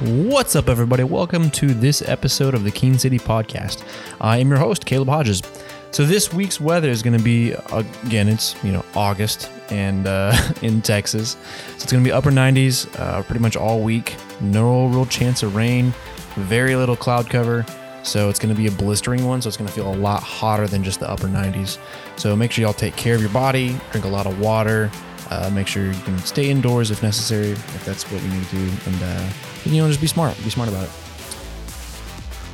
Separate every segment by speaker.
Speaker 1: What's up, everybody? Welcome to this episode of the Keene City Podcast. I am your host, Caleb Hodges. So this week's weather is going to be again, it's you know August and uh, in Texas, so it's going to be upper 90s uh, pretty much all week. No real chance of rain, very little cloud cover. So it's going to be a blistering one. So it's going to feel a lot hotter than just the upper 90s. So make sure y'all take care of your body, drink a lot of water, uh, make sure you can stay indoors if necessary, if that's what you need to do, and uh, you know just be smart. Be smart about it.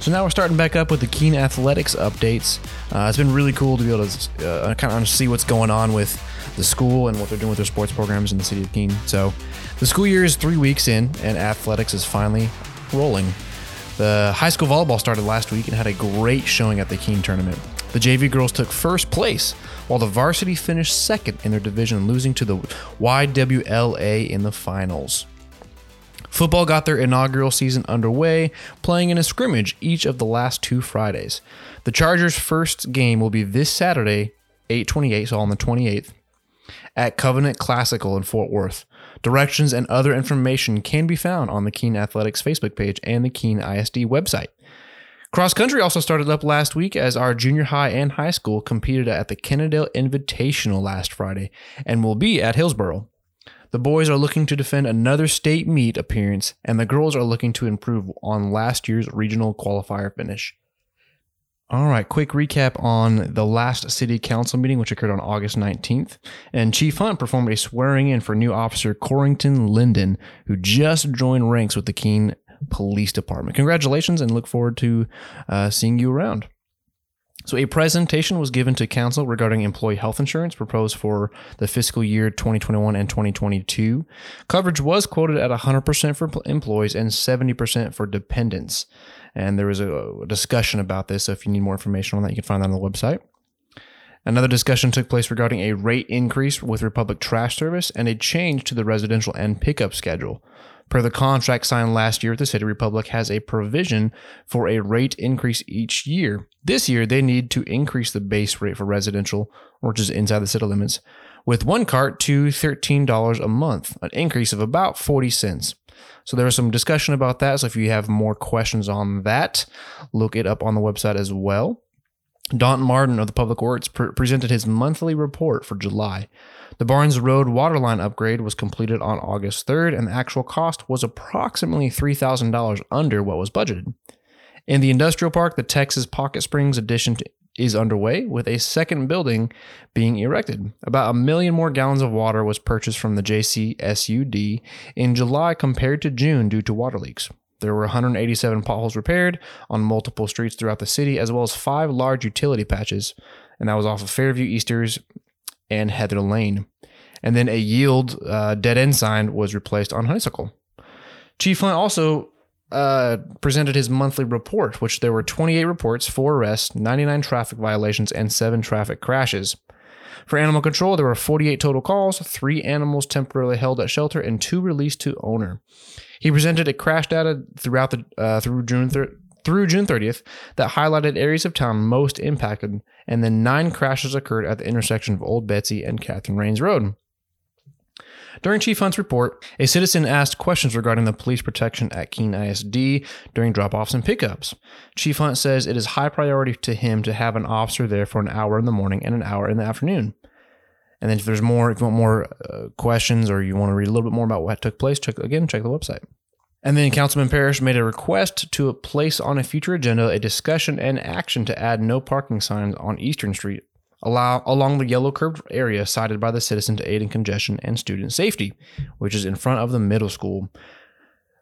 Speaker 1: So now we're starting back up with the Keene athletics updates. Uh, it's been really cool to be able to uh, kind of see what's going on with the school and what they're doing with their sports programs in the city of Keene. So the school year is three weeks in, and athletics is finally rolling. The high school volleyball started last week and had a great showing at the Keene tournament. The JV girls took first place, while the varsity finished second in their division, losing to the YWLA in the finals. Football got their inaugural season underway, playing in a scrimmage each of the last two Fridays. The Chargers' first game will be this Saturday, 828, so on the 28th, at Covenant Classical in Fort Worth. Directions and other information can be found on the Keene Athletics Facebook page and the Keene ISD website. Cross country also started up last week as our junior high and high school competed at the Kennedale Invitational last Friday and will be at Hillsboro. The boys are looking to defend another state meet appearance, and the girls are looking to improve on last year's regional qualifier finish. All right, quick recap on the last city council meeting, which occurred on August 19th. And Chief Hunt performed a swearing in for new officer Corrington Linden, who just joined ranks with the Keene Police Department. Congratulations and look forward to uh, seeing you around. So, a presentation was given to council regarding employee health insurance proposed for the fiscal year 2021 and 2022. Coverage was quoted at 100% for employees and 70% for dependents. And there was a discussion about this. So, if you need more information on that, you can find that on the website. Another discussion took place regarding a rate increase with Republic Trash Service and a change to the residential and pickup schedule. Per the contract signed last year, the City Republic has a provision for a rate increase each year. This year, they need to increase the base rate for residential, which is inside the city limits, with one cart to $13 a month, an increase of about 40 cents. So there was some discussion about that. So if you have more questions on that, look it up on the website as well. Don Martin of the Public Works pre- presented his monthly report for July. The Barnes Road waterline upgrade was completed on August 3rd, and the actual cost was approximately $3,000 under what was budgeted. In the industrial park, the Texas Pocket Springs addition to, is underway, with a second building being erected. About a million more gallons of water was purchased from the JCSUD in July compared to June due to water leaks. There were 187 potholes repaired on multiple streets throughout the city, as well as five large utility patches, and that was off of Fairview Easters and Heather Lane. And then a yield uh, dead end sign was replaced on Honeysuckle. Chief Hunt also uh, presented his monthly report, which there were 28 reports, four arrests, 99 traffic violations, and seven traffic crashes. For animal control, there were 48 total calls, three animals temporarily held at shelter, and two released to owner. He presented a crash data throughout the uh, through June thir- through June 30th that highlighted areas of town most impacted, and then nine crashes occurred at the intersection of Old Betsy and Catherine Rains Road. During Chief Hunt's report, a citizen asked questions regarding the police protection at Keene ISD during drop offs and pickups. Chief Hunt says it is high priority to him to have an officer there for an hour in the morning and an hour in the afternoon. And then if there's more, if you want more uh, questions or you want to read a little bit more about what took place, check again, check the website. And then Councilman Parrish made a request to place on a future agenda a discussion and action to add no parking signs on Eastern Street allow, along the yellow curved area cited by the citizen to aid in congestion and student safety, which is in front of the middle school.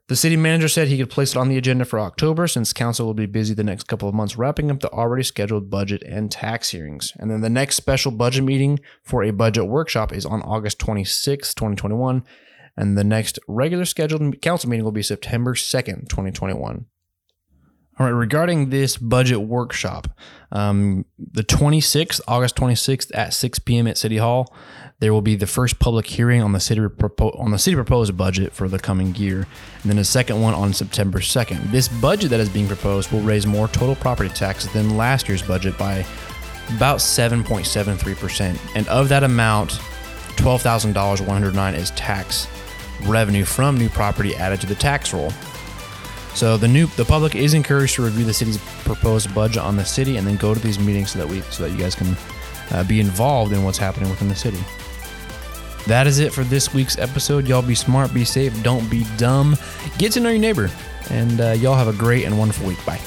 Speaker 1: The city manager said he could place it on the agenda for October since council will be busy the next couple of months wrapping up the already scheduled budget and tax hearings. And then the next special budget meeting for a budget workshop is on August 26, 2021. And the next regular scheduled council meeting will be September 2nd, 2021. All right, regarding this budget workshop, um, the 26th, August 26th at 6 p.m. at City Hall, there will be the first public hearing on the city propo- on the city proposed budget for the coming year, and then a second one on September 2nd. This budget that is being proposed will raise more total property taxes than last year's budget by about 7.73%, and of that amount, $12,000 109 is tax revenue from new property added to the tax roll. So the new the public is encouraged to review the city's proposed budget on the city and then go to these meetings so that we so that you guys can uh, be involved in what's happening within the city. That is it for this week's episode. Y'all be smart, be safe, don't be dumb. Get to know your neighbor, and uh, y'all have a great and wonderful week. Bye.